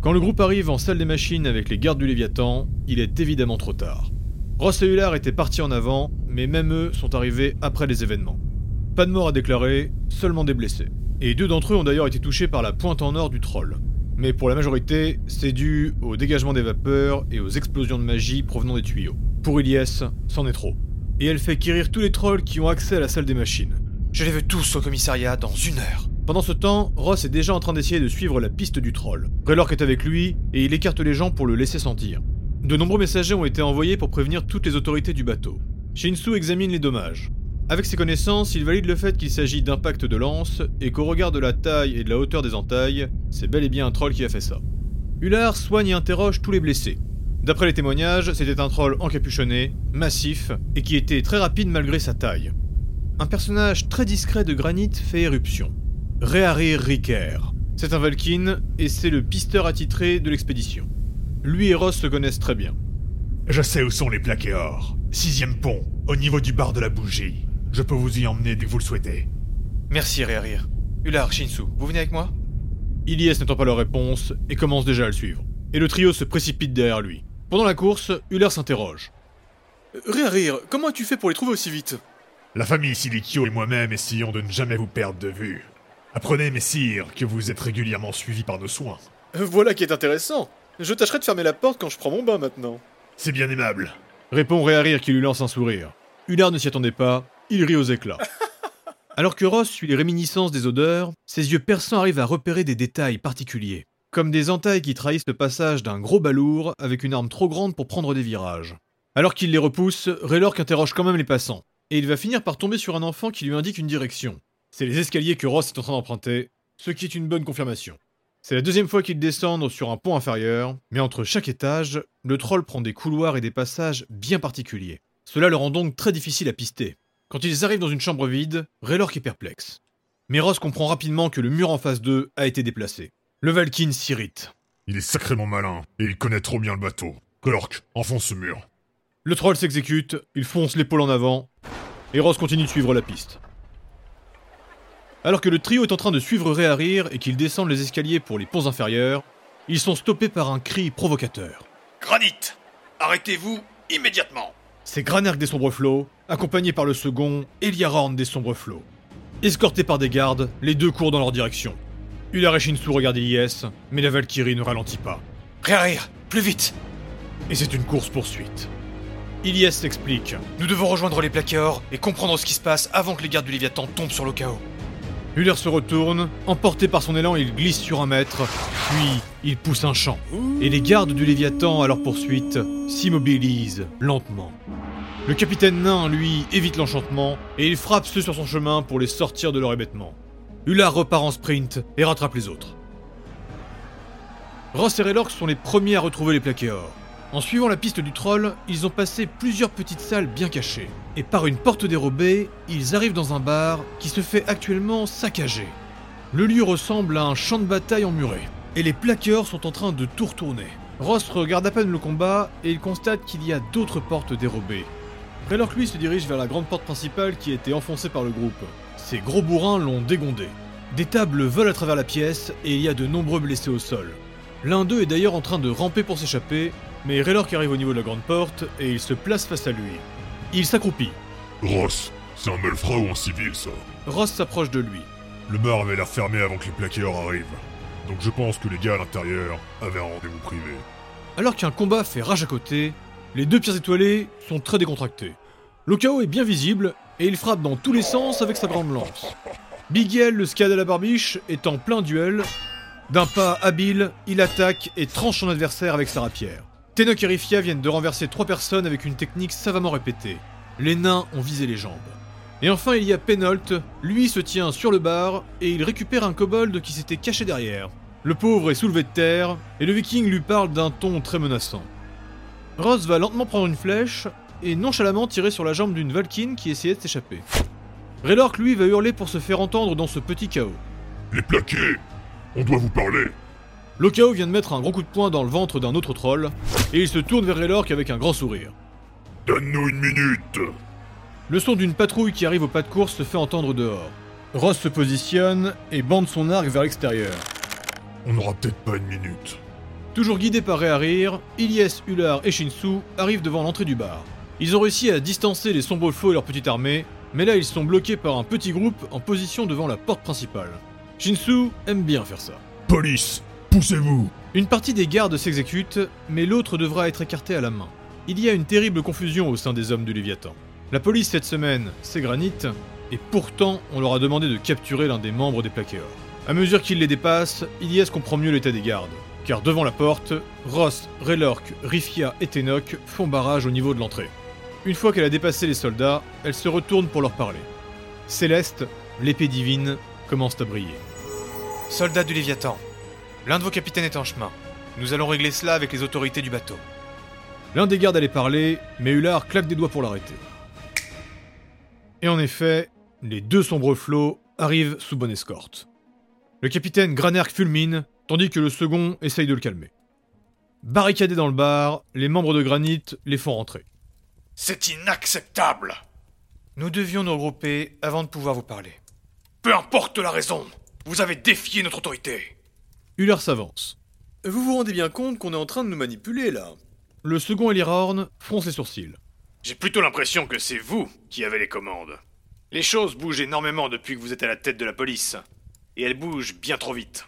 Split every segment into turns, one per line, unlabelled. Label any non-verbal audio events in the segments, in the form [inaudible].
Quand le groupe arrive en salle des machines avec les gardes du Léviathan, il est évidemment trop tard. Ross et Hullard étaient partis en avant, mais même eux sont arrivés après les événements. Pas de mort à déclarer, seulement des blessés. Et deux d'entre eux ont d'ailleurs été touchés par la pointe en or du troll. Mais pour la majorité, c'est dû au dégagement des vapeurs et aux explosions de magie provenant des tuyaux. Pour Ilyes, c'en est trop. Et elle fait quérir tous les trolls qui ont accès à la salle des machines.
Je les veux tous au commissariat dans une heure.
Pendant ce temps, Ross est déjà en train d'essayer de suivre la piste du troll. Raylork est avec lui et il écarte les gens pour le laisser sentir. De nombreux messagers ont été envoyés pour prévenir toutes les autorités du bateau. Shinsu examine les dommages. Avec ses connaissances, il valide le fait qu'il s'agit d'impact de lance et qu'au regard de la taille et de la hauteur des entailles, c'est bel et bien un troll qui a fait ça. Hullard soigne et interroge tous les blessés. D'après les témoignages, c'était un troll encapuchonné, massif et qui était très rapide malgré sa taille. Un personnage très discret de granit fait éruption. Réharir Riker. C'est un Valkyne et c'est le pisteur attitré de l'expédition. Lui et Ross se connaissent très bien.
Je sais où sont les plaqués or. Sixième pont, au niveau du bar de la bougie. Je peux vous y emmener dès que vous le souhaitez.
Merci, Réarir. Ular, Shinsu, vous venez avec moi?
Ilyes n'attend pas leur réponse et commence déjà à le suivre. Et le trio se précipite derrière lui. Pendant la course, Uller s'interroge.
Réarir, comment as-tu fait pour les trouver aussi vite?
La famille Silikio et moi-même essayons de ne jamais vous perdre de vue. Apprenez, messire, que vous êtes régulièrement suivis par nos soins.
Voilà qui est intéressant. Je tâcherai de fermer la porte quand je prends mon bain maintenant.
C'est bien aimable.
Répond Réharir qui lui lance un sourire. Hullard ne s'y attendait pas, il rit aux éclats. [laughs] Alors que Ross suit les réminiscences des odeurs, ses yeux perçants arrivent à repérer des détails particuliers, comme des entailles qui trahissent le passage d'un gros balourd avec une arme trop grande pour prendre des virages. Alors qu'il les repousse, Raylork interroge quand même les passants, et il va finir par tomber sur un enfant qui lui indique une direction. C'est les escaliers que Ross est en train d'emprunter, ce qui est une bonne confirmation. C'est la deuxième fois qu'ils descendent sur un pont inférieur, mais entre chaque étage, le troll prend des couloirs et des passages bien particuliers. Cela le rend donc très difficile à pister. Quand ils arrivent dans une chambre vide, Raylork est perplexe. Mais Ross comprend rapidement que le mur en face d'eux a été déplacé. Le Valkyne s'irrite.
Il est sacrément malin, et il connaît trop bien le bateau. Clork, enfonce ce mur.
Le troll s'exécute, il fonce l'épaule en avant, et Ross continue de suivre la piste. Alors que le trio est en train de suivre Réharir et qu'ils descendent les escaliers pour les ponts inférieurs, ils sont stoppés par un cri provocateur.
Granit Arrêtez-vous immédiatement
C'est Granerk des Sombres Flots, accompagné par le second, Eliarorn des Sombres Flots. Escortés par des gardes, les deux courent dans leur direction. Ular et Shinsu regardent Ilyes, mais la Valkyrie ne ralentit pas.
Réarir Plus vite
Et c'est une course-poursuite. Ilyes s'explique.
Nous devons rejoindre les plaqués or et comprendre ce qui se passe avant que les gardes du Léviathan tombent sur le chaos.
Uller se retourne, emporté par son élan, il glisse sur un mètre, puis il pousse un chant. Et les gardes du Léviathan, à leur poursuite, s'immobilisent lentement. Le capitaine nain, lui, évite l'enchantement, et il frappe ceux sur son chemin pour les sortir de leur hébétement. Ular repart en sprint et rattrape les autres. Ross et sont les premiers à retrouver les plaqués or. En suivant la piste du troll, ils ont passé plusieurs petites salles bien cachées. Et par une porte dérobée, ils arrivent dans un bar qui se fait actuellement saccager. Le lieu ressemble à un champ de bataille emmuré. Et les plaqueurs sont en train de tout retourner. Ross regarde à peine le combat et il constate qu'il y a d'autres portes dérobées. Raylork lui se dirige vers la grande porte principale qui a été enfoncée par le groupe. Ces gros bourrins l'ont dégondé. Des tables volent à travers la pièce et il y a de nombreux blessés au sol. L'un d'eux est d'ailleurs en train de ramper pour s'échapper, mais Raylork arrive au niveau de la grande porte et il se place face à lui. Il s'accroupit.
Ross, c'est un malfrat ou un civil, ça
Ross s'approche de lui.
Le bar avait l'air fermé avant que les plaqueurs arrivent. Donc je pense que les gars à l'intérieur avaient un rendez-vous privé.
Alors qu'un combat fait rage à côté, les deux pierres étoilées sont très décontractées. Le chaos est bien visible et il frappe dans tous les sens avec sa grande lance. [laughs] Bigel, le scad à la barbiche, est en plein duel. D'un pas habile, il attaque et tranche son adversaire avec sa rapière. Tenok et Rifia viennent de renverser trois personnes avec une technique savamment répétée. Les nains ont visé les jambes. Et enfin, il y a Penolt, lui se tient sur le bar et il récupère un kobold qui s'était caché derrière. Le pauvre est soulevé de terre et le viking lui parle d'un ton très menaçant. Ross va lentement prendre une flèche et nonchalamment tirer sur la jambe d'une Valkyne qui essayait de s'échapper. Raylork lui va hurler pour se faire entendre dans ce petit chaos.
Les plaqués On doit vous parler
Chaos vient de mettre un gros coup de poing dans le ventre d'un autre troll et il se tourne vers Raylork avec un grand sourire.
Donne-nous une minute
Le son d'une patrouille qui arrive au pas de course se fait entendre dehors. Ross se positionne et bande son arc vers l'extérieur.
On n'aura peut-être pas une minute.
Toujours guidés par Réharir, Ilyes, Ular et Shinsu arrivent devant l'entrée du bar. Ils ont réussi à distancer les sombres flots et leur petite armée, mais là ils sont bloqués par un petit groupe en position devant la porte principale. Shinsu aime bien faire ça.
Police, poussez-vous
Une partie des gardes s'exécute, mais l'autre devra être écarté à la main. Il y a une terrible confusion au sein des hommes du Léviathan. La police cette semaine, c'est Granit, et pourtant on leur a demandé de capturer l'un des membres des Plaquéors. À mesure qu'ils les dépassent, Ilyes comprend mieux l'état des gardes, car devant la porte, Ross, Raylork, Rifia et Tenok font barrage au niveau de l'entrée. Une fois qu'elle a dépassé les soldats, elle se retourne pour leur parler. Céleste, l'épée divine, commence à briller.
Soldats du Léviathan, l'un de vos capitaines est en chemin. Nous allons régler cela avec les autorités du bateau.
L'un des gardes allait parler, mais Ular claque des doigts pour l'arrêter. Et en effet, les deux sombres flots arrivent sous bonne escorte. Le capitaine Granerk fulmine, tandis que le second essaye de le calmer. Barricadés dans le bar, les membres de Granit les font rentrer.
C'est inacceptable Nous devions nous regrouper avant de pouvoir vous parler.
Peu importe la raison, vous avez défié notre autorité.
Ular s'avance.
Vous vous rendez bien compte qu'on est en train de nous manipuler là
Le second Elirorn fronce les sourcils.
J'ai plutôt l'impression que c'est vous qui avez les commandes. Les choses bougent énormément depuis que vous êtes à la tête de la police. Et elles bougent bien trop vite.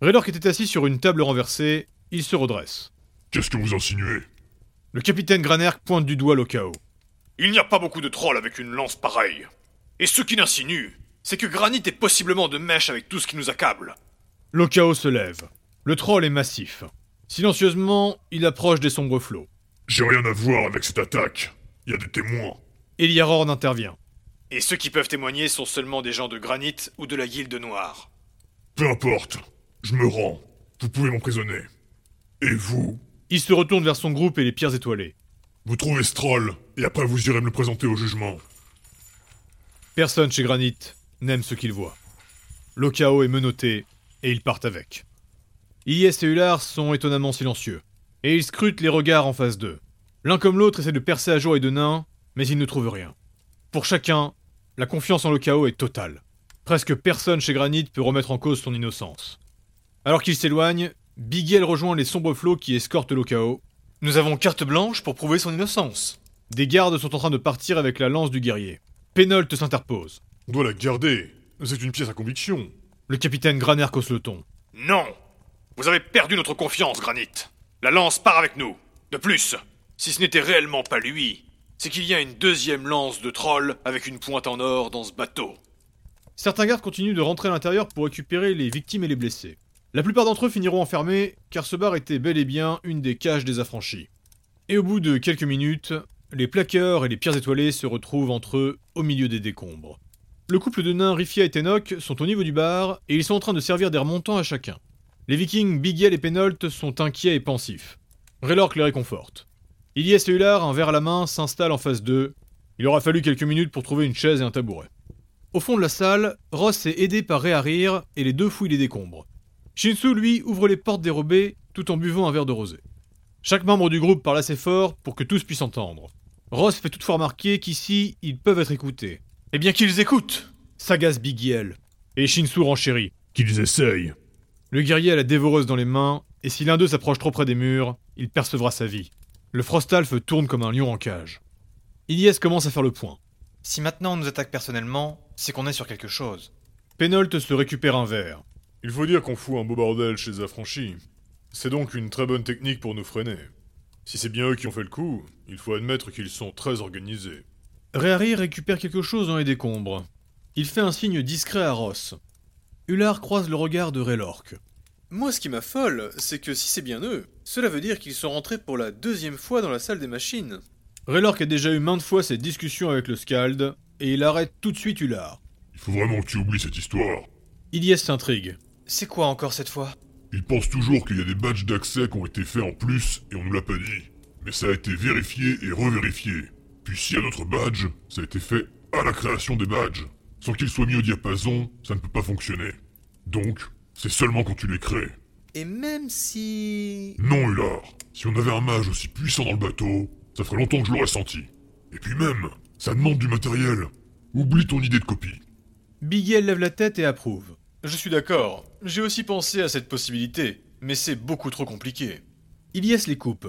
Raylork était assis sur une table renversée, il se redresse.
Qu'est-ce que vous insinuez?
Le capitaine Granerk pointe du doigt Lokao.
Il n'y a pas beaucoup de trolls avec une lance pareille. Et ce qu'il insinue, c'est que Granit est possiblement de mèche avec tout ce qui nous accable.
Lokao se lève. Le troll est massif. Silencieusement, il approche des sombres flots.
J'ai rien à voir avec cette attaque. Il y a des témoins.
Eliarorn intervient.
Et ceux qui peuvent témoigner sont seulement des gens de Granit ou de la Guilde Noire.
Peu importe. Je me rends. Vous pouvez m'emprisonner. Et vous
Il se retourne vers son groupe et les pierres étoilées.
Vous trouvez ce troll, et après vous irez me le présenter au jugement.
Personne chez Granit n'aime ce qu'il voit. Lokao est menotté, et ils partent avec. Ilyes et Ular sont étonnamment silencieux, et ils scrutent les regards en face d'eux. L'un comme l'autre essaie de percer à jour et de nain, mais ils ne trouvent rien. Pour chacun, la confiance en Lokao est totale. Presque personne chez Granit peut remettre en cause son innocence. Alors qu'ils s'éloignent, Bigel rejoint les sombres flots qui escortent Lokao.
Nous avons carte blanche pour prouver son innocence.
Des gardes sont en train de partir avec la lance du guerrier. Pénolte s'interpose.
On doit la garder. C'est une pièce à conviction.
Le capitaine Graner cause le ton.
Non Vous avez perdu notre confiance, Granit. La lance part avec nous. De plus, si ce n'était réellement pas lui, c'est qu'il y a une deuxième lance de troll avec une pointe en or dans ce bateau.
Certains gardes continuent de rentrer à l'intérieur pour récupérer les victimes et les blessés. La plupart d'entre eux finiront enfermés, car ce bar était bel et bien une des cages des affranchis. Et au bout de quelques minutes, les plaqueurs et les pierres étoilées se retrouvent entre eux au milieu des décombres. Le couple de nains Rifia et Tenok sont au niveau du bar et ils sont en train de servir des remontants à chacun. Les vikings Bigel et Penolt sont inquiets et pensifs. Raylork les réconforte. Ilyes et Ular, un verre à la main, s'installent en face d'eux. Il aura fallu quelques minutes pour trouver une chaise et un tabouret. Au fond de la salle, Ross est aidé par Réharir et les deux fouillent les décombres. Shinsu, lui, ouvre les portes dérobées tout en buvant un verre de rosé. Chaque membre du groupe parle assez fort pour que tous puissent entendre. Ross fait toutefois remarquer qu'ici, ils peuvent être écoutés.
Eh bien qu'ils écoutent
S'agace Bigiel. Et Shinsu renchérit.
Qu'ils essayent.
Le guerrier a la dévoreuse dans les mains, et si l'un d'eux s'approche trop près des murs, il percevra sa vie. Le Frostalf tourne comme un lion en cage. Ilyes commence à faire le point.
Si maintenant on nous attaque personnellement, c'est qu'on est sur quelque chose.
Pénolte se récupère un verre.
Il faut dire qu'on fout un beau bordel chez les affranchis. C'est donc une très bonne technique pour nous freiner. Si c'est bien eux qui ont fait le coup, il faut admettre qu'ils sont très organisés.
Réhari récupère quelque chose dans les décombres. Il fait un signe discret à Ross. Ular croise le regard de Raylork.
Moi, ce qui m'affole, c'est que si c'est bien eux, cela veut dire qu'ils sont rentrés pour la deuxième fois dans la salle des machines.
Raylork a déjà eu maintes fois cette discussion avec le Scald, et il arrête tout de suite Ular.
Il faut vraiment que tu oublies cette histoire.
Ilyes s'intrigue.
C'est quoi encore cette fois?
Ils pensent toujours qu'il y a des badges d'accès qui ont été faits en plus et on nous l'a pas dit. Mais ça a été vérifié et revérifié. Puis s'il y a notre badge, ça a été fait à la création des badges. Sans qu'ils soient mis au diapason, ça ne peut pas fonctionner. Donc, c'est seulement quand tu les crées.
Et même si...
Non, Ular. Si on avait un mage aussi puissant dans le bateau, ça ferait longtemps que je l'aurais senti. Et puis même, ça demande du matériel. Oublie ton idée de copie.
Bigel lève la tête et approuve.
Je suis d'accord. J'ai aussi pensé à cette possibilité. mais c'est beaucoup trop compliqué.
Ilyes les coupe.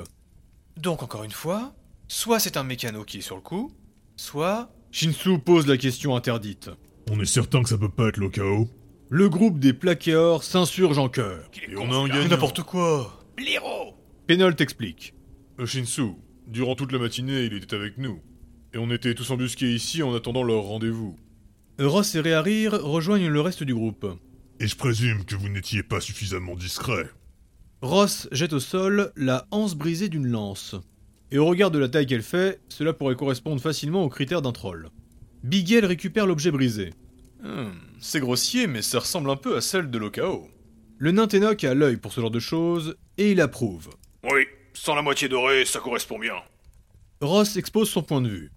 Donc encore une fois, soit c'est un mécano qui est sur le coup, soit...
Shinsu pose la question interdite.
On est certain que ça peut pas être le chaos
Le groupe des plaquéors s'insurge en chœur.
Et on a un gagnant.
N'importe quoi
Pénol t'explique.
Euh, Shinsu, durant toute la matinée, il était avec nous. Et on était tous embusqués ici en attendant leur rendez-vous.
Ross et Réarir rejoignent le reste du groupe.
Et je présume que vous n'étiez pas suffisamment discret.
Ross jette au sol la anse brisée d'une lance. Et au regard de la taille qu'elle fait, cela pourrait correspondre facilement aux critères d'un troll. Bigel récupère l'objet brisé.
Hmm, c'est grossier, mais ça ressemble un peu à celle de l'Okao.
Le nain Tenok a l'œil pour ce genre de choses, et il approuve.
Oui, sans la moitié dorée, ça correspond bien.
Ross expose son point de vue.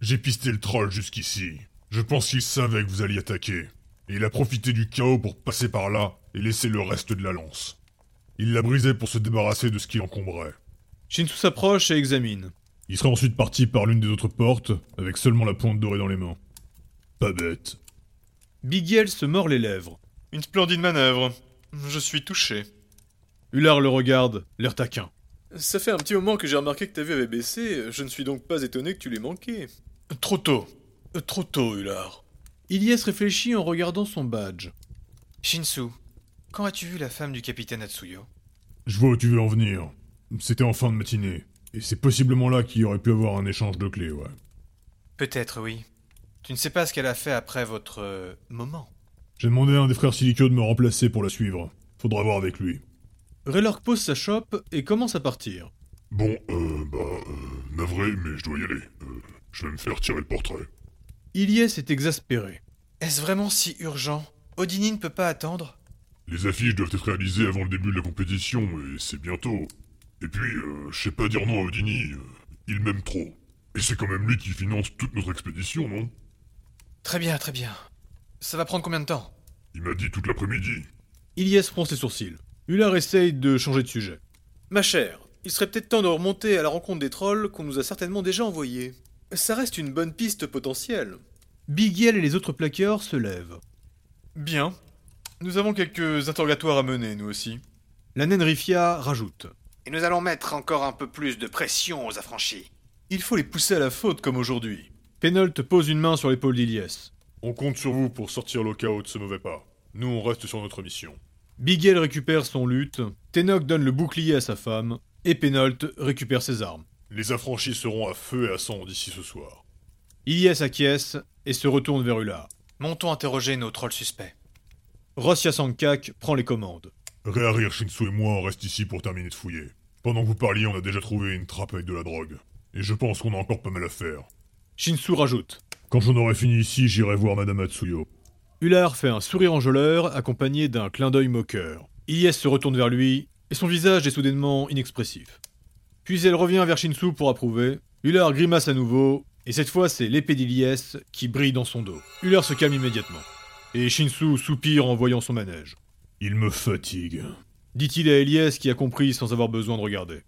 J'ai pisté le troll jusqu'ici. Je pense qu'il savait que vous alliez attaquer. Et il a profité du chaos pour passer par là et laisser le reste de la lance. Il l'a brisé pour se débarrasser de ce qui l'encombrait.
Shinsu s'approche et examine.
Il serait ensuite parti par l'une des autres portes, avec seulement la pointe dorée dans les mains. Pas bête.
Bigel se mord les lèvres.
Une splendide manœuvre. Je suis touché.
Ular le regarde, l'air taquin.
Ça fait un petit moment que j'ai remarqué que ta vue avait baissé, je ne suis donc pas étonné que tu l'aies manqué.
Trop tôt. Trop tôt, Ular.
Ilyes réfléchit en regardant son badge.
Shinsu, quand as-tu vu la femme du capitaine Atsuyo?
Je vois où tu veux en venir. C'était en fin de matinée. Et c'est possiblement là qu'il y aurait pu avoir un échange de clés, ouais.
Peut-être, oui. Tu ne sais pas ce qu'elle a fait après votre... euh, moment.
J'ai demandé à un des frères Silicio de me remplacer pour la suivre. Faudra voir avec lui.
Raylork pose sa chope et commence à partir.
Bon, euh, bah, euh, navré, mais je dois y aller. Euh, je vais me faire tirer le portrait.
Ilyes est exaspéré.
Est-ce vraiment si urgent? Odini ne peut pas attendre?
Les affiches doivent être réalisées avant le début de la compétition, et c'est bientôt. Et puis, euh, je sais pas dire non à Odini, euh, il m'aime trop. Et c'est quand même lui qui finance toute notre expédition, non?
Très bien, très bien. Ça va prendre combien de temps?
Il m'a dit toute l'après-midi.
Ilyes fronce les sourcils. Ular essaye de changer de sujet.
Ma chère, il serait peut-être temps de remonter à la rencontre des trolls qu'on nous a certainement déjà envoyés. Ça reste une bonne piste potentielle.
Bigel et les autres plaqueurs se lèvent.
Bien. Nous avons quelques interrogatoires à mener, nous aussi.
La naine Rifia rajoute.
Et nous allons mettre encore un peu plus de pression aux affranchis.
Il faut les pousser à la faute comme aujourd'hui.
Pénolte pose une main sur l'épaule d'Ilyes.
On compte sur vous pour sortir le chaos de ce mauvais pas. Nous, on reste sur notre mission.
Bigel récupère son lutte, Tenok donne le bouclier à sa femme, et Pénolte récupère ses armes.
Les affranchis seront à feu et à sang d'ici ce soir.
Ilyes acquiesce et se retourne vers Ular.
Montons interroger nos trolls suspects.
Rossia Sankak prend les commandes.
Réarir Shinsu et moi, on reste ici pour terminer de fouiller. Pendant que vous parliez, on a déjà trouvé une trappe avec de la drogue. Et je pense qu'on a encore pas mal à faire.
Shinsu rajoute.
Quand j'en aurai fini ici, j'irai voir Madame Atsuyo.
Ular fait un sourire enjôleur accompagné d'un clin d'œil moqueur. Ilyes se retourne vers lui et son visage est soudainement inexpressif. Puis elle revient vers Shinsu pour approuver. Ular grimace à nouveau et cette fois c'est l'épée d'Ilyes qui brille dans son dos. Ular se calme immédiatement. Et Shinsu soupire en voyant son manège.
Il me fatigue.
Dit-il à Elias qui a compris sans avoir besoin de regarder.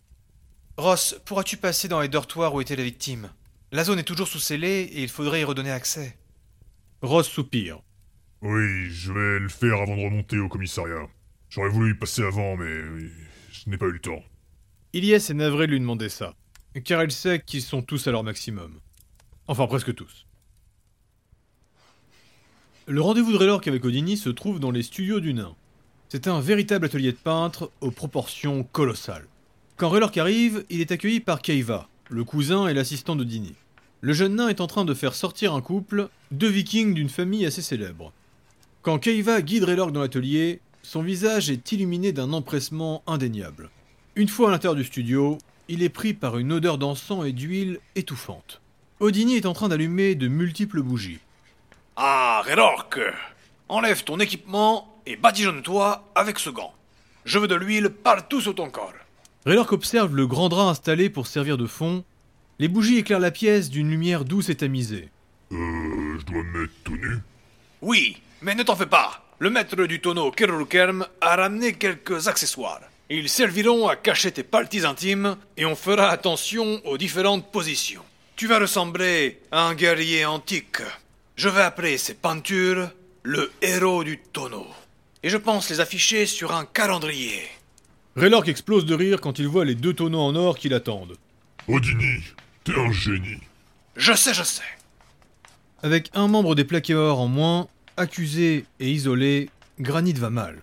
Ross, pourras-tu passer dans les dortoirs où était la victime? La zone est toujours sous scellée et il faudrait y redonner accès.
Ross soupire.
Oui, je vais le faire avant de remonter au commissariat. J'aurais voulu y passer avant, mais je n'ai pas eu le temps.
Ilyes est navré de lui demander ça, car il sait qu'ils sont tous à leur maximum. Enfin, presque tous. Le rendez-vous de Raylork avec Odini se trouve dans les studios du nain. C'est un véritable atelier de peintre aux proportions colossales. Quand Raylork arrive, il est accueilli par Keiva, le cousin et l'assistant d'Odini. Le jeune nain est en train de faire sortir un couple, deux vikings d'une famille assez célèbre. Quand Keiva guide Raylork dans l'atelier, son visage est illuminé d'un empressement indéniable. Une fois à l'intérieur du studio, il est pris par une odeur d'encens et d'huile étouffante. Odini est en train d'allumer de multiples bougies.
Ah, Redork Enlève ton équipement et badigeonne-toi avec ce gant. Je veux de l'huile partout sur ton corps.
Raylork observe le grand drap installé pour servir de fond. Les bougies éclairent la pièce d'une lumière douce et tamisée.
Euh, je dois me mettre tout nu
Oui, mais ne t'en fais pas. Le maître du tonneau Kerulkerm a ramené quelques accessoires. Ils serviront à cacher tes parties intimes et on fera attention aux différentes positions. Tu vas ressembler à un guerrier antique. Je vais appeler ces peintures le héros du tonneau. Et je pense les afficher sur un calendrier.
Raylork explose de rire quand il voit les deux tonneaux en or qui l'attendent.
Odini, t'es un génie.
Je sais, je sais.
Avec un membre des plaqués-or en moins, accusé et isolé, Granit va mal.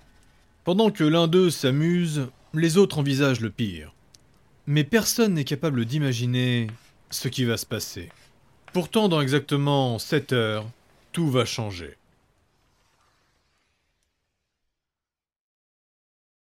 Pendant que l'un d'eux s'amuse, les autres envisagent le pire. Mais personne n'est capable d'imaginer ce qui va se passer. Pourtant, dans exactement 7 heures, tout va changer.